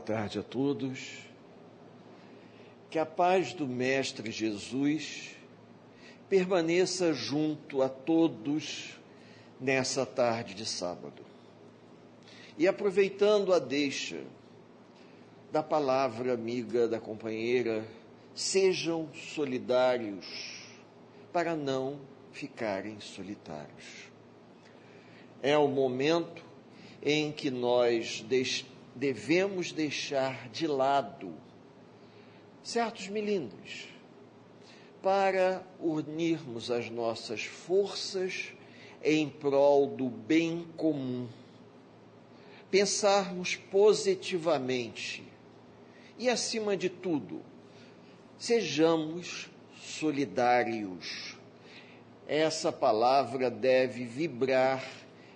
Boa tarde a todos. Que a paz do Mestre Jesus permaneça junto a todos nessa tarde de sábado. E aproveitando a deixa da palavra amiga da companheira, sejam solidários para não ficarem solitários. É o momento em que nós devemos deixar de lado certos milindres para unirmos as nossas forças em prol do bem comum. Pensarmos positivamente e, acima de tudo, sejamos solidários. Essa palavra deve vibrar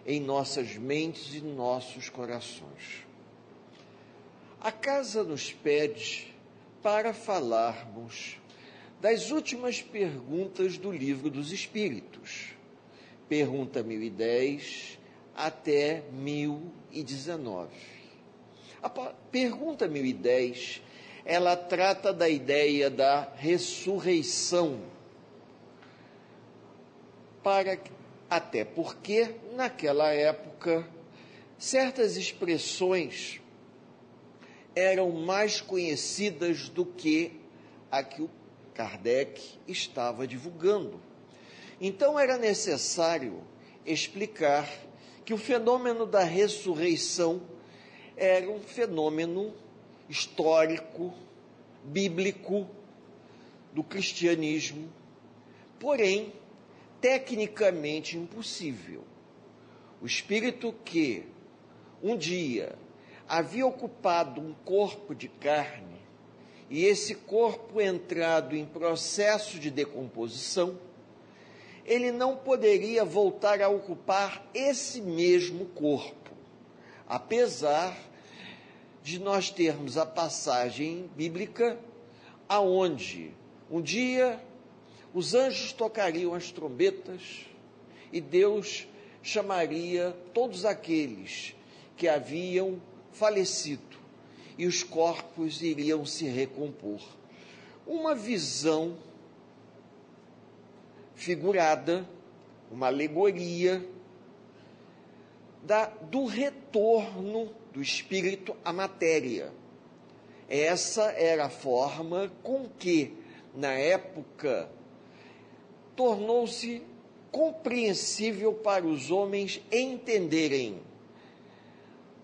em nossas mentes e nossos corações. A casa nos pede para falarmos das últimas perguntas do livro dos Espíritos, pergunta 1010 até 1019. A pergunta 1010 ela trata da ideia da ressurreição para até porque, naquela época, certas expressões eram mais conhecidas do que a que o Kardec estava divulgando. Então era necessário explicar que o fenômeno da ressurreição era um fenômeno histórico, bíblico, do cristianismo, porém tecnicamente impossível. O espírito que um dia havia ocupado um corpo de carne e esse corpo entrado em processo de decomposição, ele não poderia voltar a ocupar esse mesmo corpo, apesar de nós termos a passagem bíblica aonde um dia os anjos tocariam as trombetas e Deus chamaria todos aqueles que haviam falecido e os corpos iriam se recompor. Uma visão figurada, uma alegoria da, do retorno do espírito à matéria. Essa era a forma com que, na época tornou-se compreensível para os homens entenderem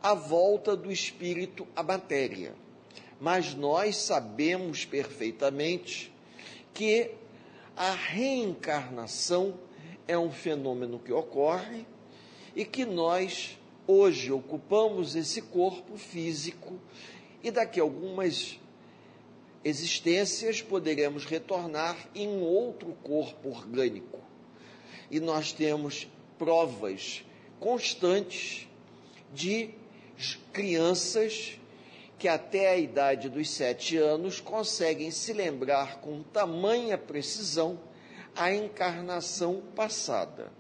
a volta do espírito à matéria. Mas nós sabemos perfeitamente que a reencarnação é um fenômeno que ocorre e que nós hoje ocupamos esse corpo físico e daqui a algumas existências poderemos retornar em outro corpo orgânico. E nós temos provas constantes de crianças que até a idade dos sete anos conseguem se lembrar com tamanha precisão a encarnação passada.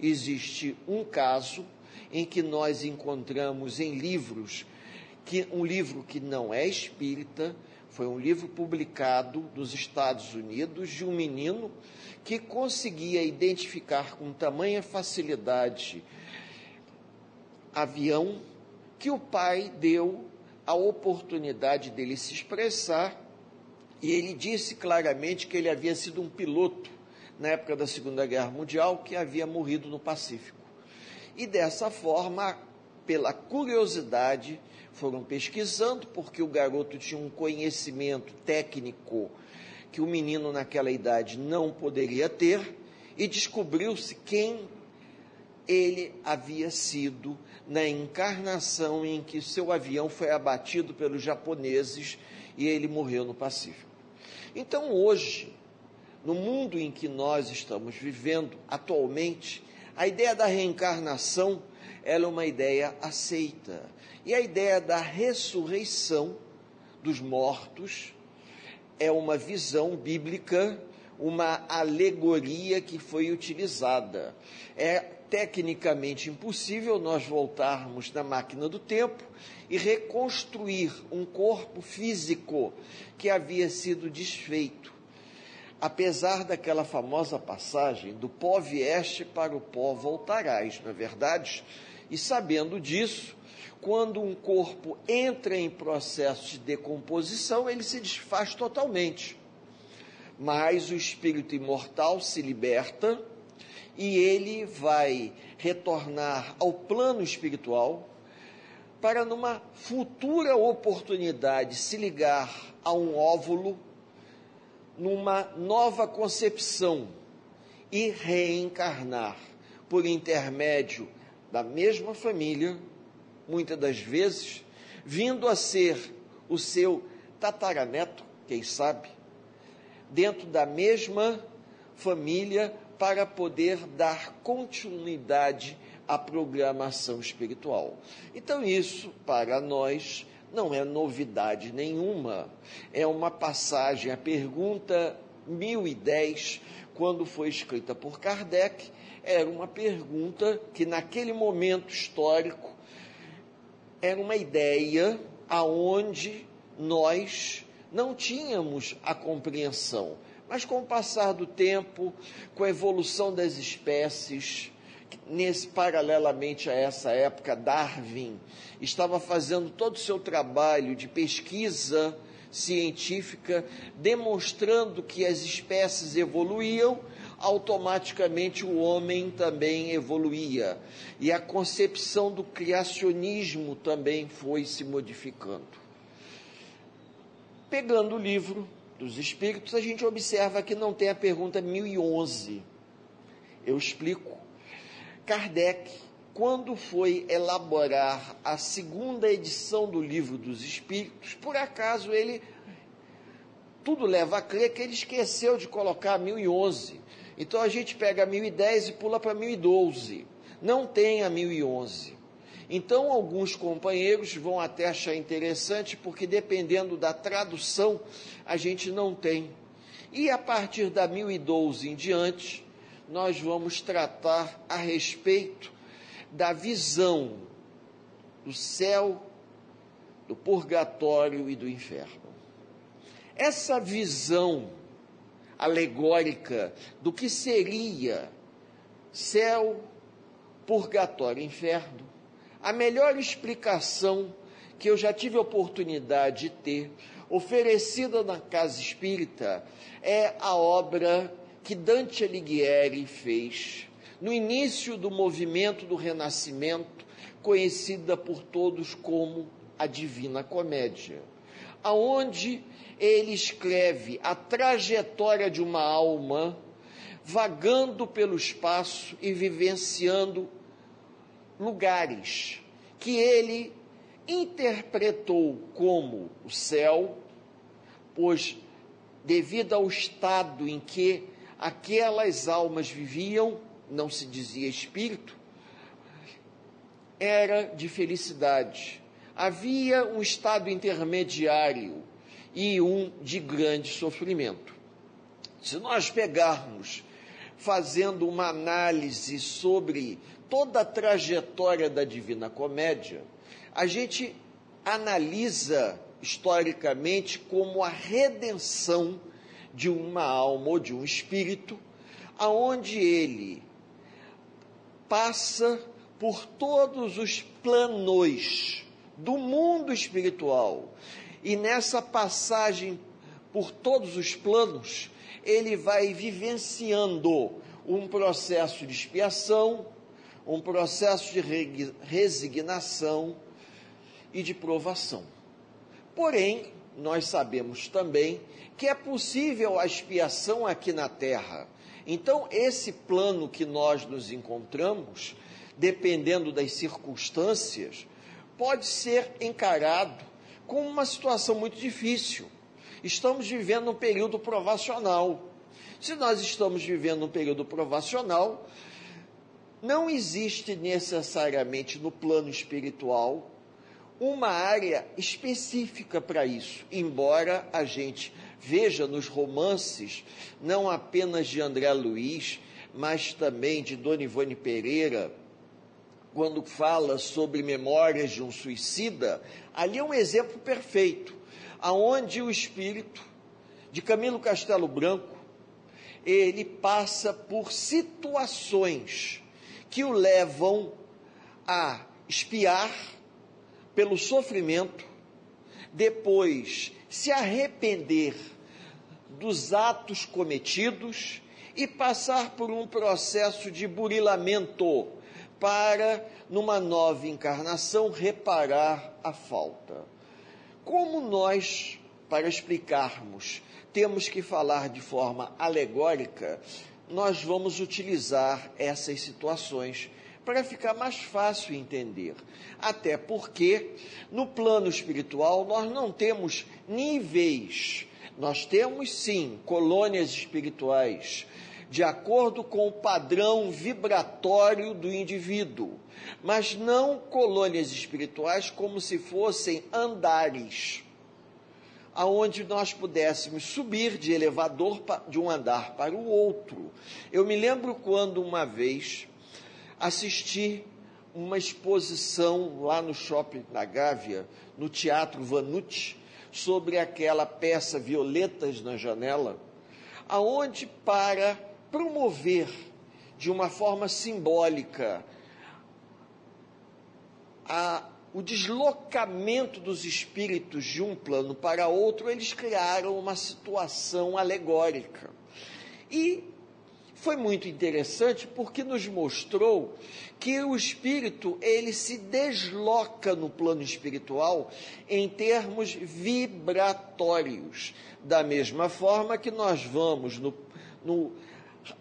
Existe um caso em que nós encontramos em livros que um livro que não é espírita, foi um livro publicado nos Estados Unidos de um menino que conseguia identificar com tamanha facilidade avião que o pai deu a oportunidade dele se expressar e ele disse claramente que ele havia sido um piloto na época da Segunda Guerra Mundial que havia morrido no Pacífico. E dessa forma, pela curiosidade, foram pesquisando, porque o garoto tinha um conhecimento técnico que o menino naquela idade não poderia ter, e descobriu-se quem ele havia sido na encarnação em que seu avião foi abatido pelos japoneses e ele morreu no Pacífico. Então, hoje, no mundo em que nós estamos vivendo atualmente, a ideia da reencarnação ela é uma ideia aceita. E a ideia da ressurreição dos mortos é uma visão bíblica uma alegoria que foi utilizada. É tecnicamente impossível nós voltarmos na máquina do tempo e reconstruir um corpo físico que havia sido desfeito. Apesar daquela famosa passagem do pó vieste para o pó voltarás, não é verdade? E sabendo disso, quando um corpo entra em processo de decomposição, ele se desfaz totalmente. Mas o espírito imortal se liberta e ele vai retornar ao plano espiritual para, numa futura oportunidade, se ligar a um óvulo, numa nova concepção e reencarnar por intermédio da mesma família, muitas das vezes, vindo a ser o seu tataraneto, quem sabe, dentro da mesma família para poder dar continuidade à programação espiritual. Então, isso, para nós, não é novidade nenhuma. É uma passagem, a pergunta 1010, quando foi escrita por Kardec, era uma pergunta que, naquele momento histórico, era uma ideia aonde nós não tínhamos a compreensão mas com o passar do tempo, com a evolução das espécies, nesse paralelamente a essa época, Darwin estava fazendo todo o seu trabalho de pesquisa científica, demonstrando que as espécies evoluíam, automaticamente o homem também evoluía. E a concepção do criacionismo também foi se modificando. Pegando o livro, dos Espíritos, a gente observa que não tem a pergunta 1011. Eu explico. Kardec, quando foi elaborar a segunda edição do Livro dos Espíritos, por acaso ele, tudo leva a crer que ele esqueceu de colocar 1011. Então a gente pega a 1010 e pula para 1012. Não tem a 1011. Então, alguns companheiros vão até achar interessante, porque dependendo da tradução, a gente não tem. E a partir da 1012 em diante, nós vamos tratar a respeito da visão do céu, do purgatório e do inferno. Essa visão alegórica do que seria céu, purgatório e inferno a melhor explicação que eu já tive oportunidade de ter, oferecida na Casa Espírita, é a obra que Dante Alighieri fez no início do movimento do Renascimento, conhecida por todos como a Divina Comédia, aonde ele escreve a trajetória de uma alma vagando pelo espaço e vivenciando lugares que ele interpretou como o céu, pois, devido ao estado em que aquelas almas viviam, não se dizia espírito, era de felicidade. Havia um estado intermediário e um de grande sofrimento. Se nós pegarmos, fazendo uma análise sobre toda a trajetória da Divina Comédia, a gente analisa historicamente como a redenção de uma alma ou de um espírito, aonde ele passa por todos os planos do mundo espiritual. E nessa passagem por todos os planos, ele vai vivenciando um processo de expiação, um processo de resignação e de provação. Porém, nós sabemos também que é possível a expiação aqui na terra. Então, esse plano que nós nos encontramos, dependendo das circunstâncias, pode ser encarado como uma situação muito difícil. Estamos vivendo um período provacional. Se nós estamos vivendo um período provacional, não existe necessariamente no plano espiritual uma área específica para isso, embora a gente veja nos romances, não apenas de André Luiz, mas também de Dona Ivone Pereira, quando fala sobre memórias de um suicida, ali é um exemplo perfeito, aonde o espírito de Camilo Castelo Branco, ele passa por situações que o levam a espiar pelo sofrimento, depois se arrepender dos atos cometidos e passar por um processo de burilamento para, numa nova encarnação, reparar a falta. Como nós, para explicarmos, temos que falar de forma alegórica, nós vamos utilizar essas situações para ficar mais fácil entender. Até porque, no plano espiritual, nós não temos níveis, nós temos sim colônias espirituais, de acordo com o padrão vibratório do indivíduo, mas não colônias espirituais como se fossem andares aonde nós pudéssemos subir de elevador de um andar para o outro. Eu me lembro quando uma vez assisti uma exposição lá no shopping da Gávea, no Teatro Vanucci, sobre aquela peça Violetas na Janela, aonde para promover de uma forma simbólica a, o deslocamento dos espíritos de um plano para outro, eles criaram uma situação alegórica. E foi muito interessante porque nos mostrou que o espírito ele se desloca no plano espiritual em termos vibratórios, da mesma forma que nós vamos no, no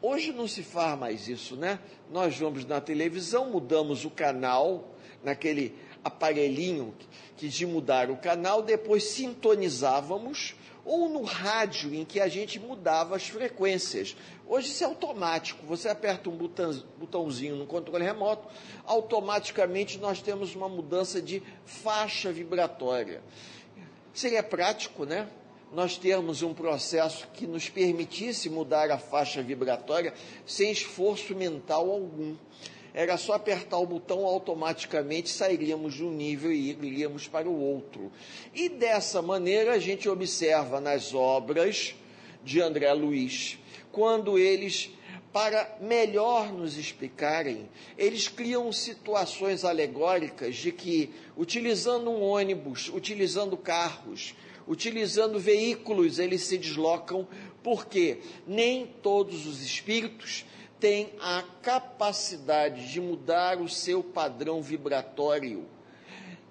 hoje não se faz mais isso, né? Nós vamos na televisão, mudamos o canal naquele aparelhinho que de mudar o canal, depois sintonizávamos ou no rádio em que a gente mudava as frequências. Hoje isso é automático, você aperta um botão, botãozinho no controle remoto, automaticamente nós temos uma mudança de faixa vibratória. Seria prático, né? Nós termos um processo que nos permitisse mudar a faixa vibratória sem esforço mental algum era só apertar o botão, automaticamente sairíamos de um nível e iríamos para o outro. E dessa maneira a gente observa nas obras de André Luiz, quando eles, para melhor nos explicarem, eles criam situações alegóricas de que, utilizando um ônibus, utilizando carros, utilizando veículos, eles se deslocam, porque nem todos os espíritos tem a capacidade de mudar o seu padrão vibratório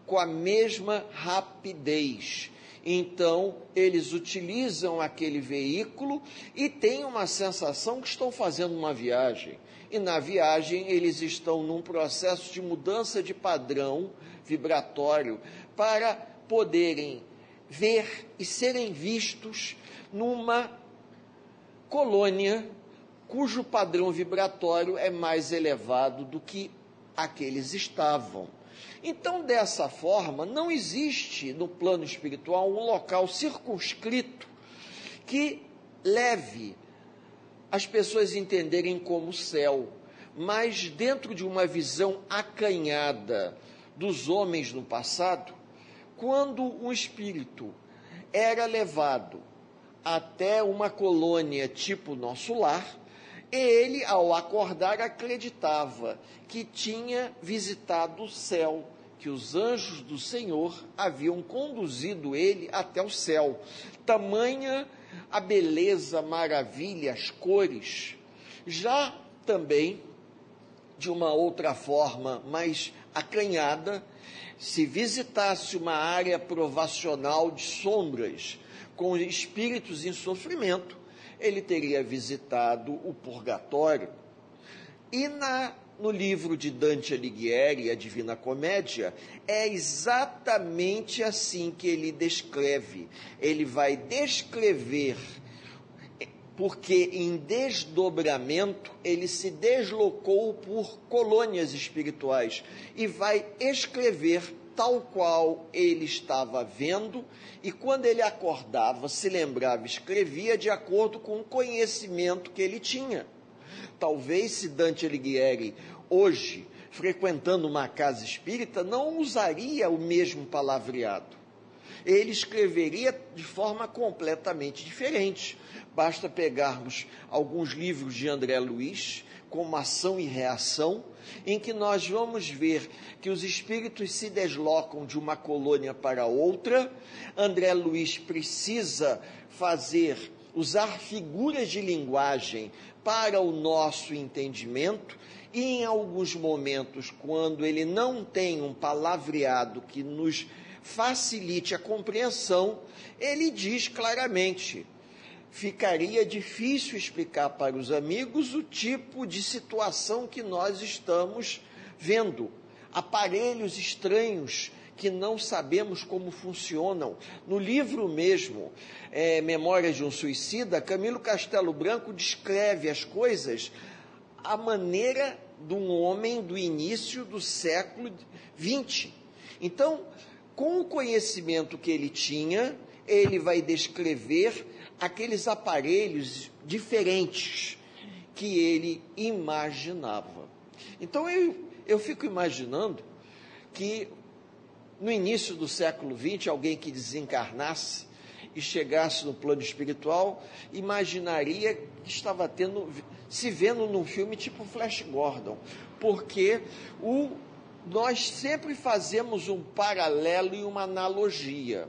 com a mesma rapidez. Então, eles utilizam aquele veículo e têm uma sensação que estão fazendo uma viagem. E na viagem, eles estão num processo de mudança de padrão vibratório para poderem ver e serem vistos numa colônia cujo padrão vibratório é mais elevado do que aqueles estavam. Então, dessa forma, não existe no plano espiritual um local circunscrito que leve as pessoas entenderem como céu, mas dentro de uma visão acanhada dos homens no passado, quando um espírito era levado até uma colônia tipo nosso lar, ele, ao acordar, acreditava que tinha visitado o céu, que os anjos do Senhor haviam conduzido ele até o céu. Tamanha a beleza, a maravilha, as cores. Já também, de uma outra forma mais acanhada, se visitasse uma área provacional de sombras, com espíritos em sofrimento, ele teria visitado o purgatório. E na, no livro de Dante Alighieri, A Divina Comédia, é exatamente assim que ele descreve. Ele vai descrever porque em desdobramento ele se deslocou por colônias espirituais e vai escrever tal qual ele estava vendo, e quando ele acordava, se lembrava, escrevia de acordo com o conhecimento que ele tinha. Talvez se Dante Alighieri hoje, frequentando uma casa espírita, não usaria o mesmo palavreado. Ele escreveria de forma completamente diferente. Basta pegarmos alguns livros de André Luiz, como Ação e Reação, em que nós vamos ver que os espíritos se deslocam de uma colônia para outra. André Luiz precisa fazer, usar figuras de linguagem para o nosso entendimento, e em alguns momentos, quando ele não tem um palavreado que nos facilite a compreensão, ele diz claramente: ficaria difícil explicar para os amigos o tipo de situação que nós estamos vendo. Aparelhos estranhos que não sabemos como funcionam. No livro mesmo, é, Memórias de um Suicida, Camilo Castelo Branco descreve as coisas à maneira de um homem do início do século XX. Então, com o conhecimento que ele tinha, ele vai descrever aqueles aparelhos diferentes que ele imaginava. Então eu, eu fico imaginando que no início do século XX, alguém que desencarnasse e chegasse no plano espiritual, imaginaria que estava tendo, se vendo num filme tipo Flash Gordon, porque o, nós sempre fazemos um paralelo e uma analogia.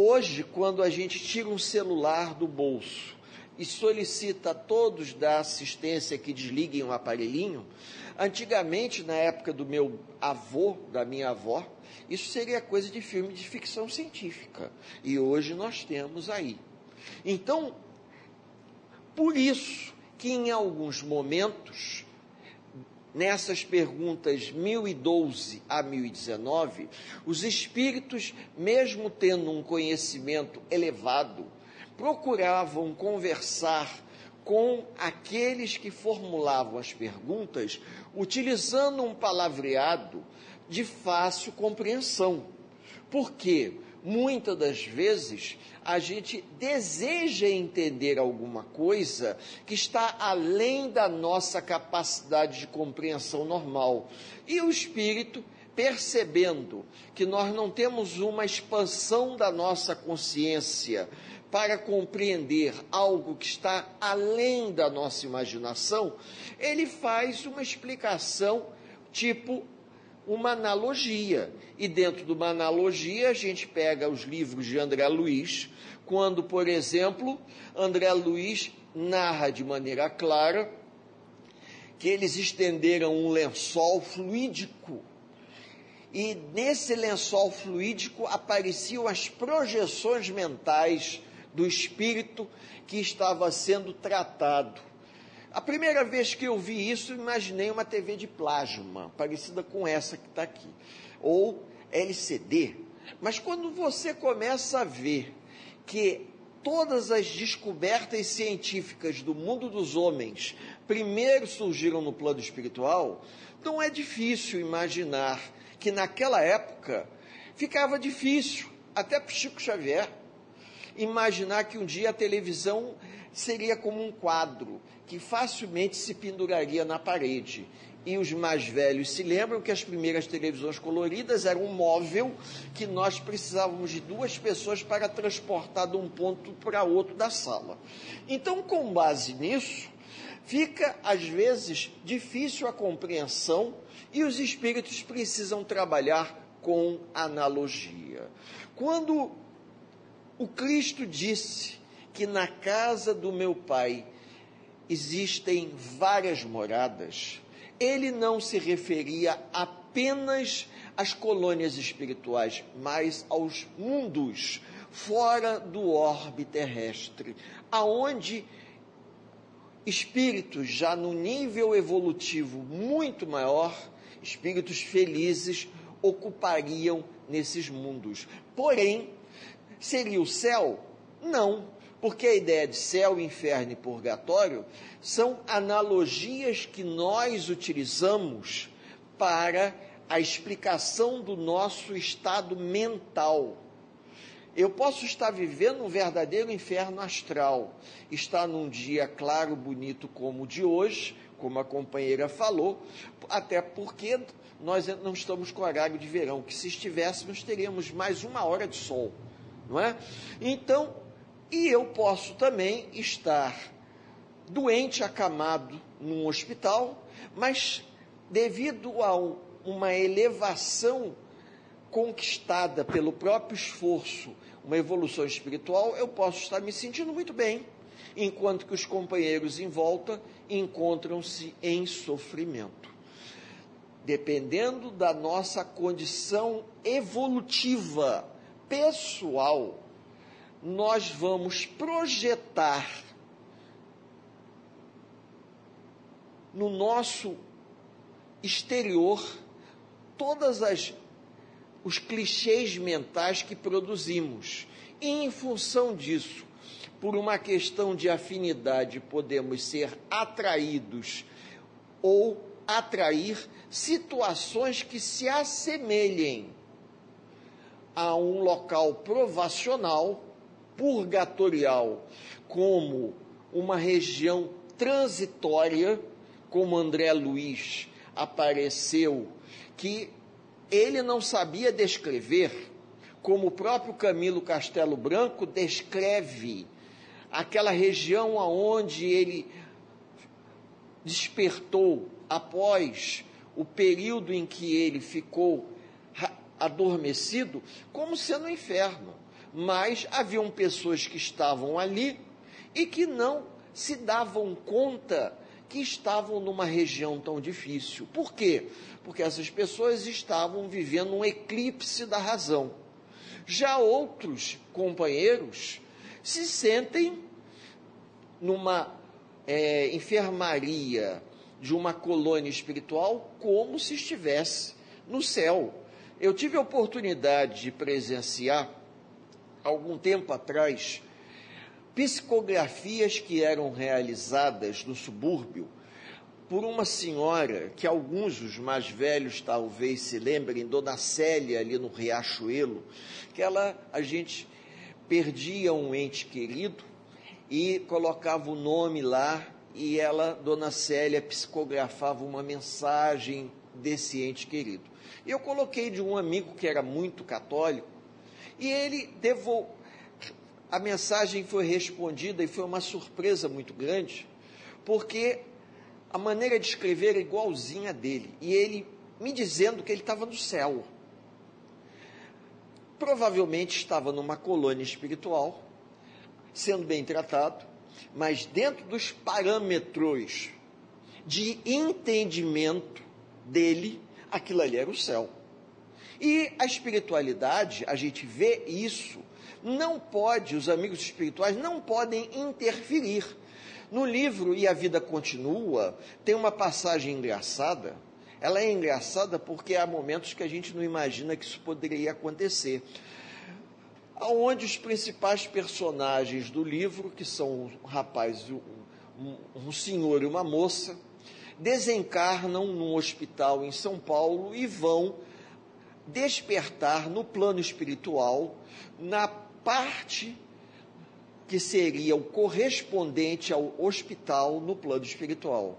Hoje, quando a gente tira um celular do bolso e solicita a todos da assistência que desliguem o aparelhinho, antigamente, na época do meu avô, da minha avó, isso seria coisa de filme de ficção científica. E hoje nós temos aí. Então, por isso que em alguns momentos nessas perguntas 1012 a 1019, os espíritos, mesmo tendo um conhecimento elevado, procuravam conversar com aqueles que formulavam as perguntas, utilizando um palavreado de fácil compreensão. Porque muitas das vezes a gente deseja entender alguma coisa que está além da nossa capacidade de compreensão normal. E o espírito, percebendo que nós não temos uma expansão da nossa consciência para compreender algo que está além da nossa imaginação, ele faz uma explicação tipo uma analogia. E dentro de uma analogia, a gente pega os livros de André Luiz, quando, por exemplo, André Luiz narra de maneira clara que eles estenderam um lençol fluídico. E nesse lençol fluídico apareciam as projeções mentais do espírito que estava sendo tratado. A primeira vez que eu vi isso, imaginei uma TV de plasma, parecida com essa que está aqui, ou LCD. Mas quando você começa a ver que todas as descobertas científicas do mundo dos homens primeiro surgiram no plano espiritual, não é difícil imaginar que naquela época ficava difícil, até para Chico Xavier, imaginar que um dia a televisão seria como um quadro que facilmente se penduraria na parede. E os mais velhos se lembram que as primeiras televisões coloridas eram um móvel que nós precisávamos de duas pessoas para transportar de um ponto para outro da sala. Então, com base nisso, fica às vezes difícil a compreensão e os espíritos precisam trabalhar com analogia. Quando o Cristo disse que na casa do meu pai existem várias moradas, ele não se referia apenas às colônias espirituais, mas aos mundos fora do orbe terrestre, aonde espíritos já no nível evolutivo muito maior, espíritos felizes, ocupariam nesses mundos. Porém, seria o céu? Não, porque a ideia de céu, inferno e purgatório são analogias que nós utilizamos para a explicação do nosso estado mental. Eu posso estar vivendo um verdadeiro inferno astral, estar num dia claro, bonito como o de hoje, como a companheira falou, até porque nós não estamos com horário de verão, que se estivéssemos teríamos mais uma hora de sol, não é? Então, e eu posso também estar doente, acamado num hospital, mas devido a uma elevação conquistada pelo próprio esforço, uma evolução espiritual, eu posso estar me sentindo muito bem, enquanto que os companheiros em volta encontram-se em sofrimento. Dependendo da nossa condição evolutiva, pessoal, nós vamos projetar no nosso exterior todas as os clichês mentais que produzimos. E em função disso, por uma questão de afinidade, podemos ser atraídos ou atrair situações que se assemelhem a um local provacional, purgatorial, como uma região transitória, como André Luiz apareceu, que ele não sabia descrever, como o próprio Camilo Castelo Branco descreve aquela região aonde ele despertou após o período em que ele ficou adormecido, como sendo um inferno. Mas haviam pessoas que estavam ali e que não se davam conta que estavam numa região tão difícil. Por quê? Porque essas pessoas estavam vivendo um eclipse da razão. Já outros companheiros se sentem numa é, enfermaria de uma colônia espiritual como se estivesse no céu. Eu tive a oportunidade de presenciar, algum tempo atrás, psicografias que eram realizadas no subúrbio por uma senhora que alguns os mais velhos talvez se lembrem, Dona Célia ali no Riachuelo, que ela a gente perdia um ente querido e colocava o nome lá e ela, Dona Célia, psicografava uma mensagem desse ente querido. Eu coloquei de um amigo que era muito católico e ele devolveu a mensagem foi respondida e foi uma surpresa muito grande, porque a maneira de escrever é igualzinha dele, e ele me dizendo que ele estava no céu. Provavelmente estava numa colônia espiritual, sendo bem tratado, mas dentro dos parâmetros de entendimento dele, aquilo ali era o céu. E a espiritualidade, a gente vê isso não pode, os amigos espirituais não podem interferir. No livro E a Vida Continua, tem uma passagem engraçada. Ela é engraçada porque há momentos que a gente não imagina que isso poderia acontecer. Onde os principais personagens do livro, que são um rapaz, um, um senhor e uma moça, desencarnam num hospital em São Paulo e vão despertar no plano espiritual, na parte que seria o correspondente ao hospital no plano espiritual.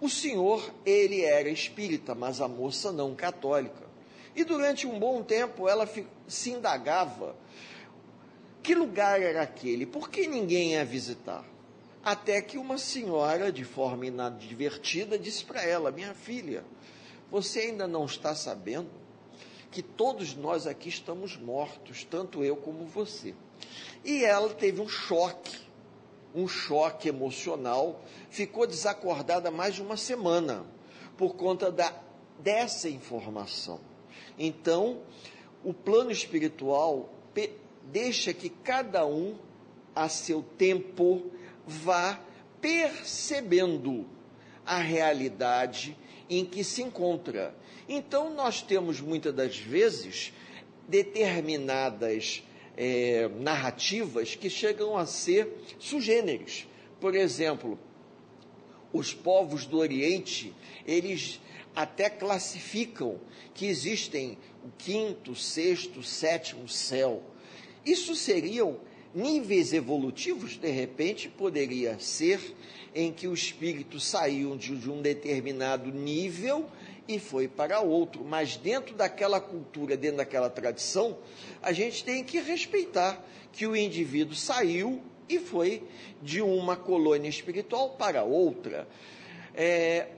O senhor, ele era espírita, mas a moça não católica. E durante um bom tempo ela se indagava que lugar era aquele, por que ninguém ia visitar? Até que uma senhora, de forma inadvertida, disse para ela: Minha filha, você ainda não está sabendo que todos nós aqui estamos mortos, tanto eu como você. E ela teve um choque, um choque emocional, ficou desacordada mais de uma semana por conta da, dessa informação. Então, o plano espiritual deixa que cada um, a seu tempo, vá percebendo a realidade em que se encontra então, nós temos muitas das vezes determinadas é, narrativas que chegam a ser sugêneres. Por exemplo, os povos do Oriente, eles até classificam que existem o quinto, sexto, sétimo céu. Isso seriam níveis evolutivos, de repente, poderia ser em que o espírito saiu de, um determinado nível e foi para outro. Mas dentro daquela cultura, dentro daquela tradição, a gente tem que respeitar que o indivíduo saiu e foi de uma colônia espiritual para outra. É,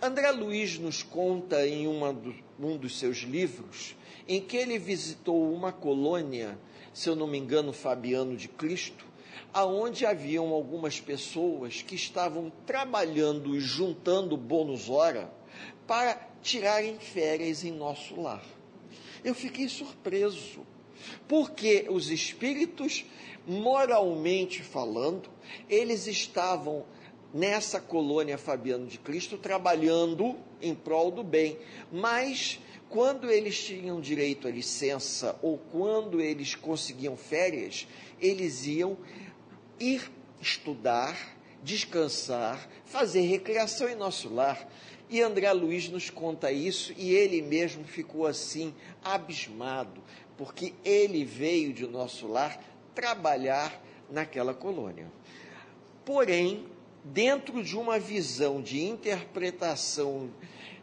André Luiz nos conta em do, um dos seus livros em que ele visitou uma colônia, se eu não me engano, Fabiano de Cristo, aonde haviam algumas pessoas que estavam trabalhando e juntando bônus hora para tirarem férias em nosso lar. Eu fiquei surpreso, porque os espíritos, moralmente falando, eles estavam nessa colônia Fabiano de Cristo trabalhando em prol do bem, mas quando eles tinham direito à licença ou quando eles conseguiam férias, eles iam ir estudar, descansar, fazer recreação em nosso lar. E André Luiz nos conta isso e ele mesmo ficou assim, abismado, porque ele veio de nosso lar trabalhar naquela colônia. Porém, dentro de uma visão de interpretação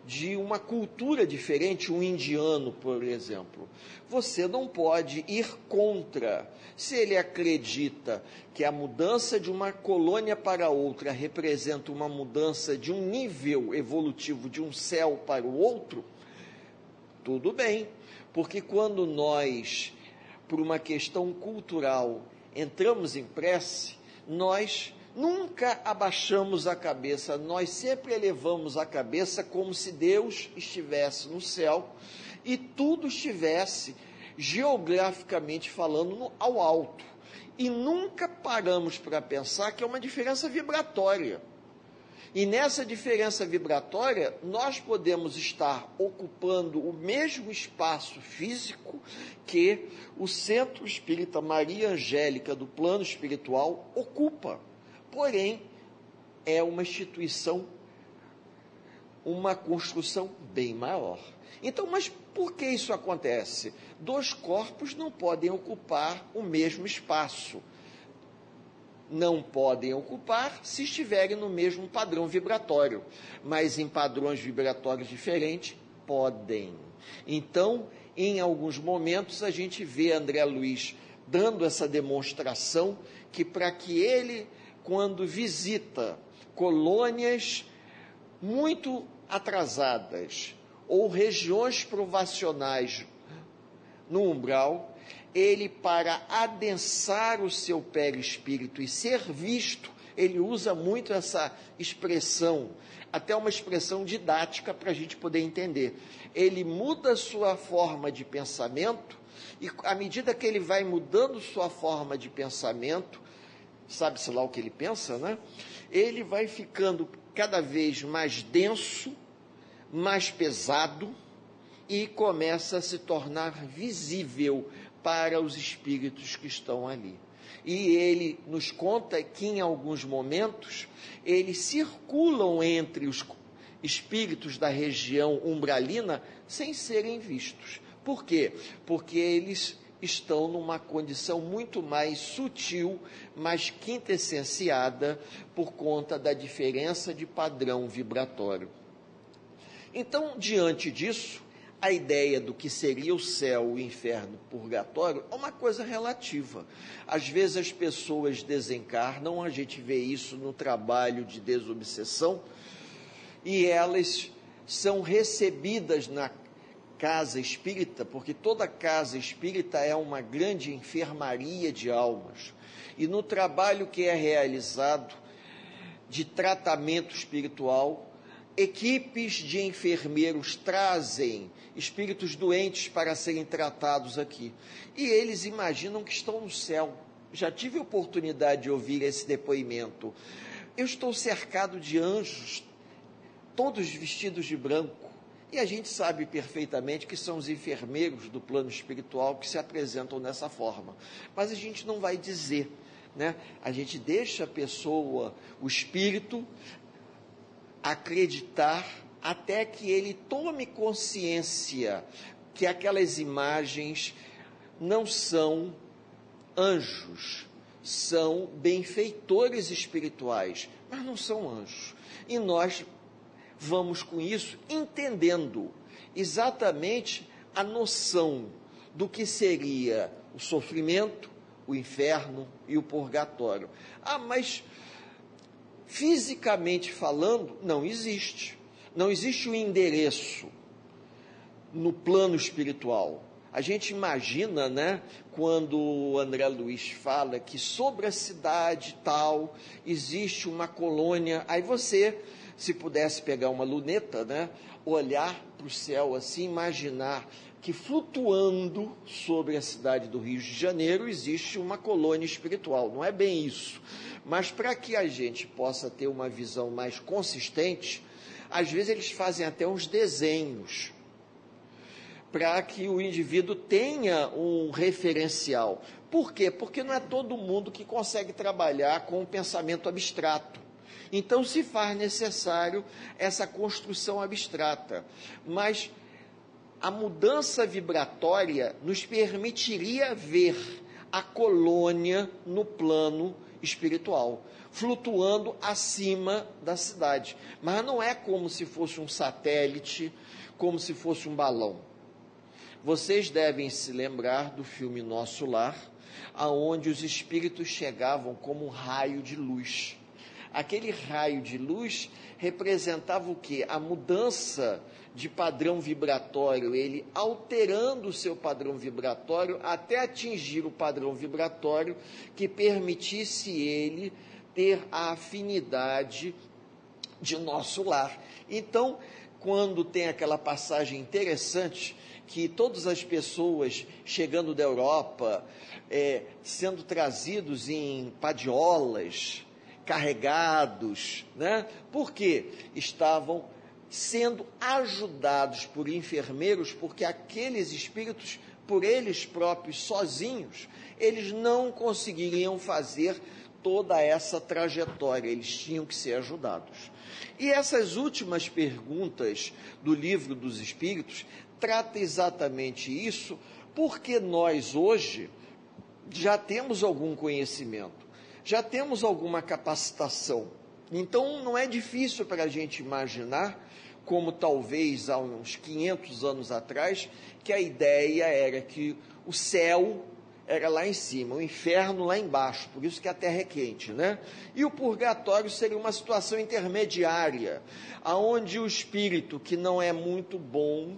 de uma cultura diferente, um indiano, por exemplo. Você não pode ir contra. Se ele acredita que a mudança de uma colônia para outra representa uma mudança de um nível evolutivo de um céu para o outro, tudo bem, porque quando nós, por uma questão cultural, entramos em prece, nós Nunca abaixamos a cabeça, nós sempre elevamos a cabeça como se Deus estivesse no céu e tudo estivesse geograficamente falando no, ao alto. E nunca paramos para pensar que é uma diferença vibratória. E nessa diferença vibratória, nós podemos estar ocupando o mesmo espaço físico que o Centro Espírita Maria Angélica do plano espiritual ocupa porém, é uma instituição, uma construção bem maior. Então, mas por que isso acontece? Dois corpos não podem ocupar o mesmo espaço. Não podem ocupar se estiverem no mesmo padrão vibratório, mas em padrões vibratórios diferentes, podem. Então, em alguns momentos, a gente vê André Luiz dando essa demonstração que para que ele quando visita colônias muito atrasadas ou regiões provacionais no umbral, ele, para adensar o seu perispírito e ser visto, ele usa muito essa expressão, até uma expressão didática para a gente poder entender. Ele muda sua forma de pensamento, e à medida que ele vai mudando sua forma de pensamento, sabe-se lá o que ele pensa, né? Ele vai ficando cada vez mais denso, mais pesado e começa a se tornar visível para os espíritos que estão ali. E ele nos conta que em alguns momentos eles circulam entre os espíritos da região umbralina sem serem vistos. Por quê? Porque eles estão numa condição muito mais sutil, mais quintessenciada por conta da diferença de padrão vibratório. Então, diante disso, a ideia do que seria o céu, o inferno, o purgatório é uma coisa relativa. Às vezes as pessoas desencarnam, a gente vê isso no trabalho de desobsessão, e elas são recebidas na casa espírita, porque toda casa espírita é uma grande enfermaria de almas. E no trabalho que é realizado de tratamento espiritual, equipes de enfermeiros trazem espíritos doentes para serem tratados aqui. E eles imaginam que estão no céu. Já tive oportunidade de ouvir esse depoimento. Eu estou cercado de anjos, todos vestidos de branco e a gente sabe perfeitamente que são os enfermeiros do plano espiritual que se apresentam dessa forma. Mas a gente não vai dizer, né? A gente deixa a pessoa, o espírito, acreditar até que ele tome consciência que aquelas imagens não são anjos, são benfeitores espirituais, mas não são anjos. E nós vamos com isso entendendo exatamente a noção do que seria o sofrimento, o inferno e o purgatório. Ah, mas fisicamente falando, não existe. Não existe o um endereço no plano espiritual. A gente imagina, né, quando o André Luiz fala que sobre a cidade tal existe uma colônia, aí você, se pudesse pegar uma luneta, né, olhar para o céu assim, imaginar que flutuando sobre a cidade do Rio de Janeiro existe uma colônia espiritual. Não é bem isso. Mas para que a gente possa ter uma visão mais consistente, às vezes eles fazem até uns desenhos para que o indivíduo tenha um referencial. Por quê? Porque não é todo mundo que consegue trabalhar com o pensamento abstrato. Então se faz necessário essa construção abstrata. Mas a mudança vibratória nos permitiria ver a colônia no plano espiritual, flutuando acima da cidade. Mas não é como se fosse um satélite, como se fosse um balão. Vocês devem se lembrar do filme Nosso Lar, aonde os espíritos chegavam como um raio de luz. Aquele raio de luz representava o que? A mudança de padrão vibratório, ele alterando o seu padrão vibratório até atingir o padrão vibratório que permitisse ele ter a afinidade de nosso lar. Então, quando tem aquela passagem interessante que todas as pessoas chegando da Europa, é, sendo trazidos em padiolas, carregados, né? Porque estavam sendo ajudados por enfermeiros, porque aqueles espíritos, por eles próprios, sozinhos, eles não conseguiriam fazer toda essa trajetória, eles tinham que ser ajudados. E essas últimas perguntas do livro dos Espíritos trata exatamente isso, porque nós hoje já temos algum conhecimento, já temos alguma capacitação. Então não é difícil para a gente imaginar como talvez há uns 500 anos atrás, que a ideia era que o céu era lá em cima, o inferno lá embaixo, por isso que a terra é quente, né? E o purgatório seria uma situação intermediária, aonde o espírito que não é muito bom,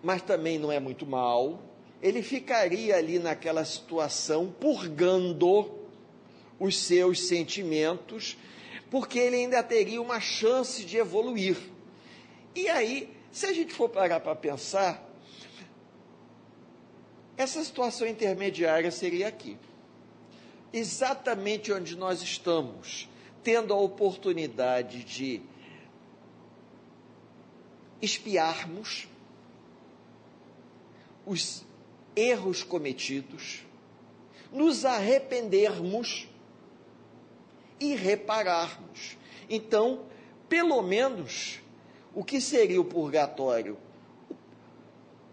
mas também não é muito mal, ele ficaria ali naquela situação purgando os seus sentimentos, porque ele ainda teria uma chance de evoluir. E aí, se a gente for parar para pensar, essa situação intermediária seria aqui. Exatamente onde nós estamos, tendo a oportunidade de espiarmos os erros cometidos, nos arrependermos e repararmos. Então, pelo menos, o que seria o purgatório?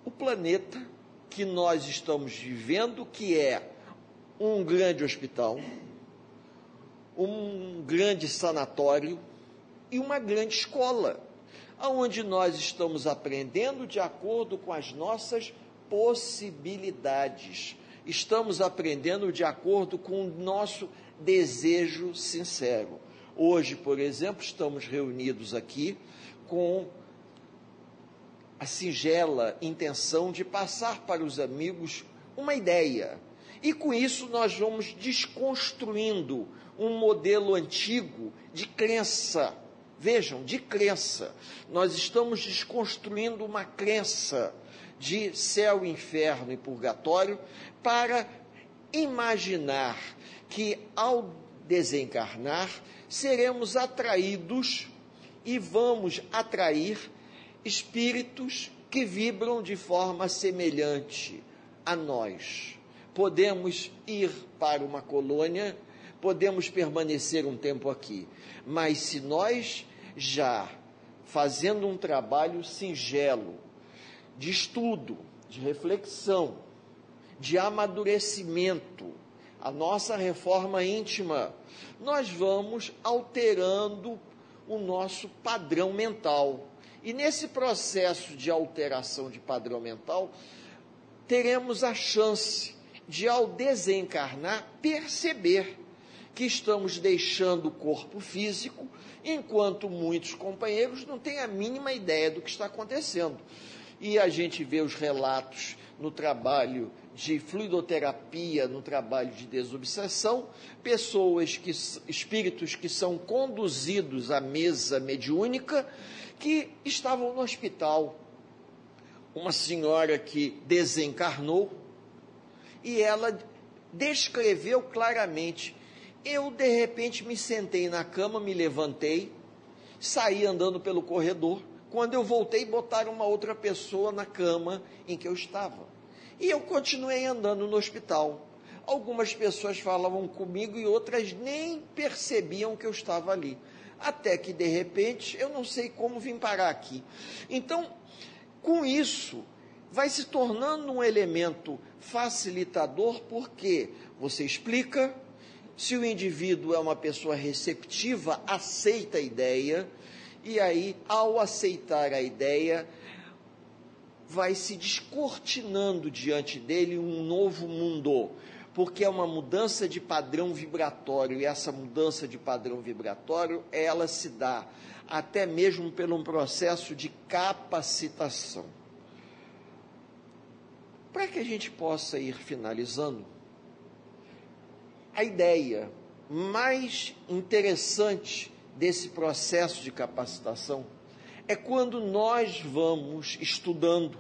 O planeta que nós estamos vivendo, que é um grande hospital, um grande sanatório e uma grande escola, aonde nós estamos aprendendo de acordo com as nossas possibilidades. Estamos aprendendo de acordo com o nosso desejo sincero. Hoje, por exemplo, estamos reunidos aqui com a singela intenção de passar para os amigos uma ideia. E com isso nós vamos desconstruindo um modelo antigo de crença. Vejam, de crença. Nós estamos desconstruindo uma crença de céu, inferno e purgatório para imaginar que ao desencarnar seremos atraídos e vamos atrair espíritos que vibram de forma semelhante a nós. Podemos ir para uma colônia, podemos permanecer um tempo aqui, mas se nós já fazendo um trabalho singelo de estudo, de reflexão, de amadurecimento, a nossa reforma íntima, nós vamos alterando o nosso padrão mental. E nesse processo de alteração de padrão mental, teremos a chance de, ao desencarnar, perceber que estamos deixando o corpo físico, enquanto muitos companheiros não têm a mínima ideia do que está acontecendo. E a gente vê os relatos no trabalho de fluidoterapia, no trabalho de desobsessão, pessoas que espíritos que são conduzidos à mesa mediúnica que estavam no hospital. Uma senhora que desencarnou e ela descreveu claramente. Eu de repente me sentei na cama, me levantei, saí andando pelo corredor. Quando eu voltei, botaram uma outra pessoa na cama em que eu estava. E eu continuei andando no hospital. Algumas pessoas falavam comigo e outras nem percebiam que eu estava ali. Até que, de repente, eu não sei como vim parar aqui. Então, com isso, vai se tornando um elemento facilitador, porque você explica, se o indivíduo é uma pessoa receptiva, aceita a ideia, e aí, ao aceitar a ideia, vai se descortinando diante dele um novo mundo, porque é uma mudança de padrão vibratório, e essa mudança de padrão vibratório, ela se dá até mesmo por um processo de capacitação. Para que a gente possa ir finalizando, a ideia mais interessante desse processo de capacitação é quando nós vamos estudando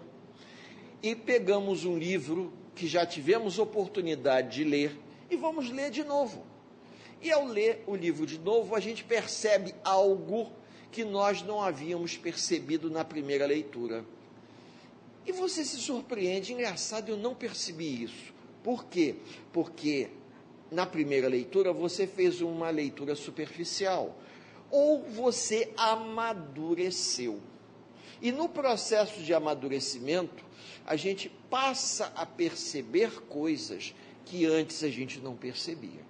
e pegamos um livro que já tivemos oportunidade de ler e vamos ler de novo. E ao ler o livro de novo, a gente percebe algo que nós não havíamos percebido na primeira leitura. E você se surpreende, engraçado, eu não percebi isso. Por quê? Porque na primeira leitura você fez uma leitura superficial ou você amadureceu. E no processo de amadurecimento, a gente passa a perceber coisas que antes a gente não percebia.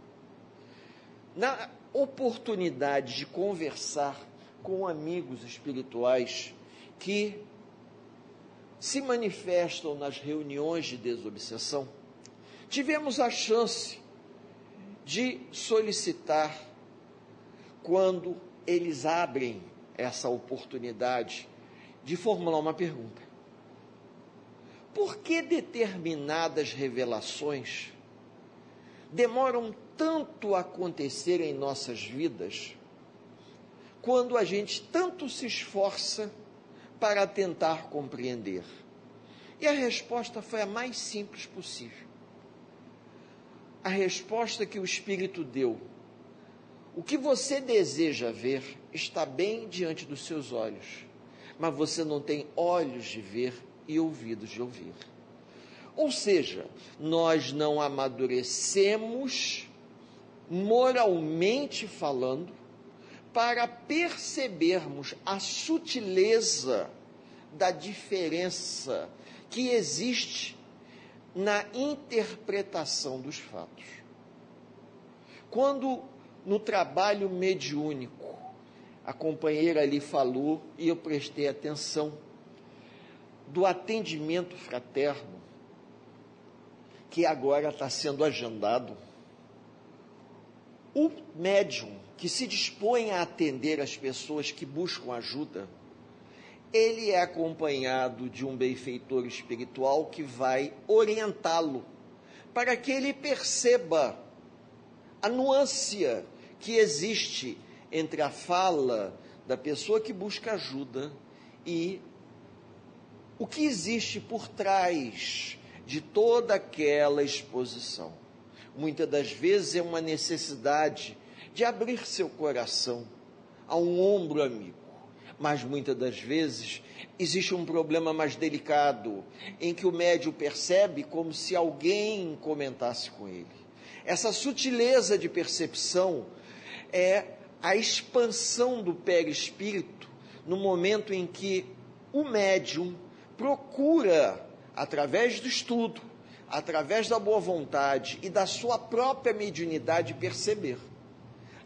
Na oportunidade de conversar com amigos espirituais que se manifestam nas reuniões de desobsessão, tivemos a chance de solicitar, quando eles abrem essa oportunidade de formular uma pergunta. Por que determinadas revelações demoram tanto a acontecer em nossas vidas, quando a gente tanto se esforça para tentar compreender? E a resposta foi a mais simples possível. A resposta que o Espírito deu o que você deseja ver está bem diante dos seus olhos, mas você não tem olhos de ver e ouvidos de ouvir. Ou seja, nós não amadurecemos, moralmente falando, para percebermos a sutileza da diferença que existe na interpretação dos fatos. Quando no trabalho mediúnico. A companheira ali falou e eu prestei atenção do atendimento fraterno que agora está sendo agendado. O médium que se dispõe a atender as pessoas que buscam ajuda, ele é acompanhado de um benfeitor espiritual que vai orientá-lo para que ele perceba a nuance que existe entre a fala da pessoa que busca ajuda e o que existe por trás de toda aquela exposição. Muitas das vezes é uma necessidade de abrir seu coração a um ombro amigo, mas muitas das vezes existe um problema mais delicado em que o médium percebe como se alguém comentasse com ele. Essa sutileza de percepção é a expansão do perispírito no momento em que o médium procura, através do estudo, através da boa vontade e da sua própria mediunidade, perceber.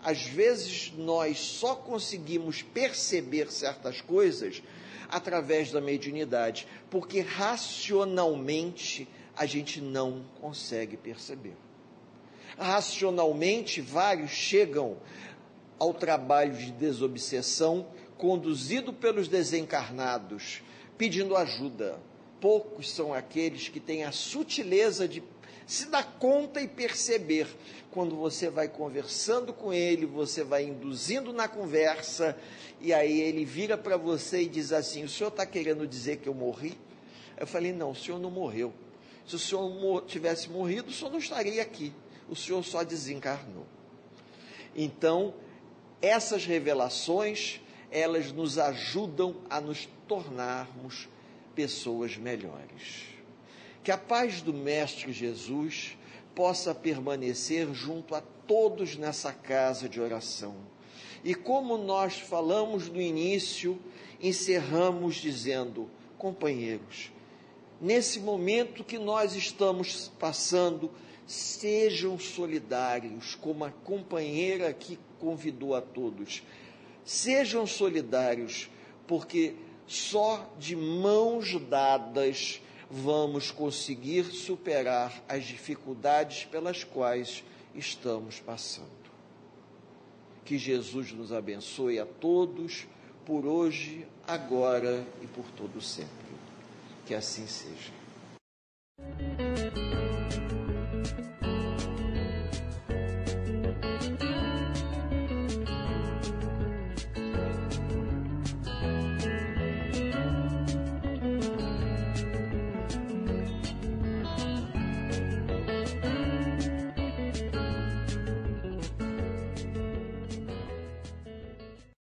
Às vezes nós só conseguimos perceber certas coisas através da mediunidade, porque racionalmente a gente não consegue perceber. Racionalmente, vários chegam ao trabalho de desobsessão conduzido pelos desencarnados, pedindo ajuda. Poucos são aqueles que têm a sutileza de se dar conta e perceber. Quando você vai conversando com ele, você vai induzindo na conversa, e aí ele vira para você e diz assim: O senhor está querendo dizer que eu morri? Eu falei: Não, o senhor não morreu. Se o senhor tivesse morrido, o senhor não estaria aqui. O senhor só desencarnou. Então, essas revelações, elas nos ajudam a nos tornarmos pessoas melhores. Que a paz do Mestre Jesus possa permanecer junto a todos nessa casa de oração. E como nós falamos no início, encerramos dizendo: companheiros, nesse momento que nós estamos passando, sejam solidários, como a companheira que convidou a todos. Sejam solidários, porque só de mãos dadas vamos conseguir superar as dificuldades pelas quais estamos passando. Que Jesus nos abençoe a todos, por hoje, agora e por todo sempre. Que assim seja.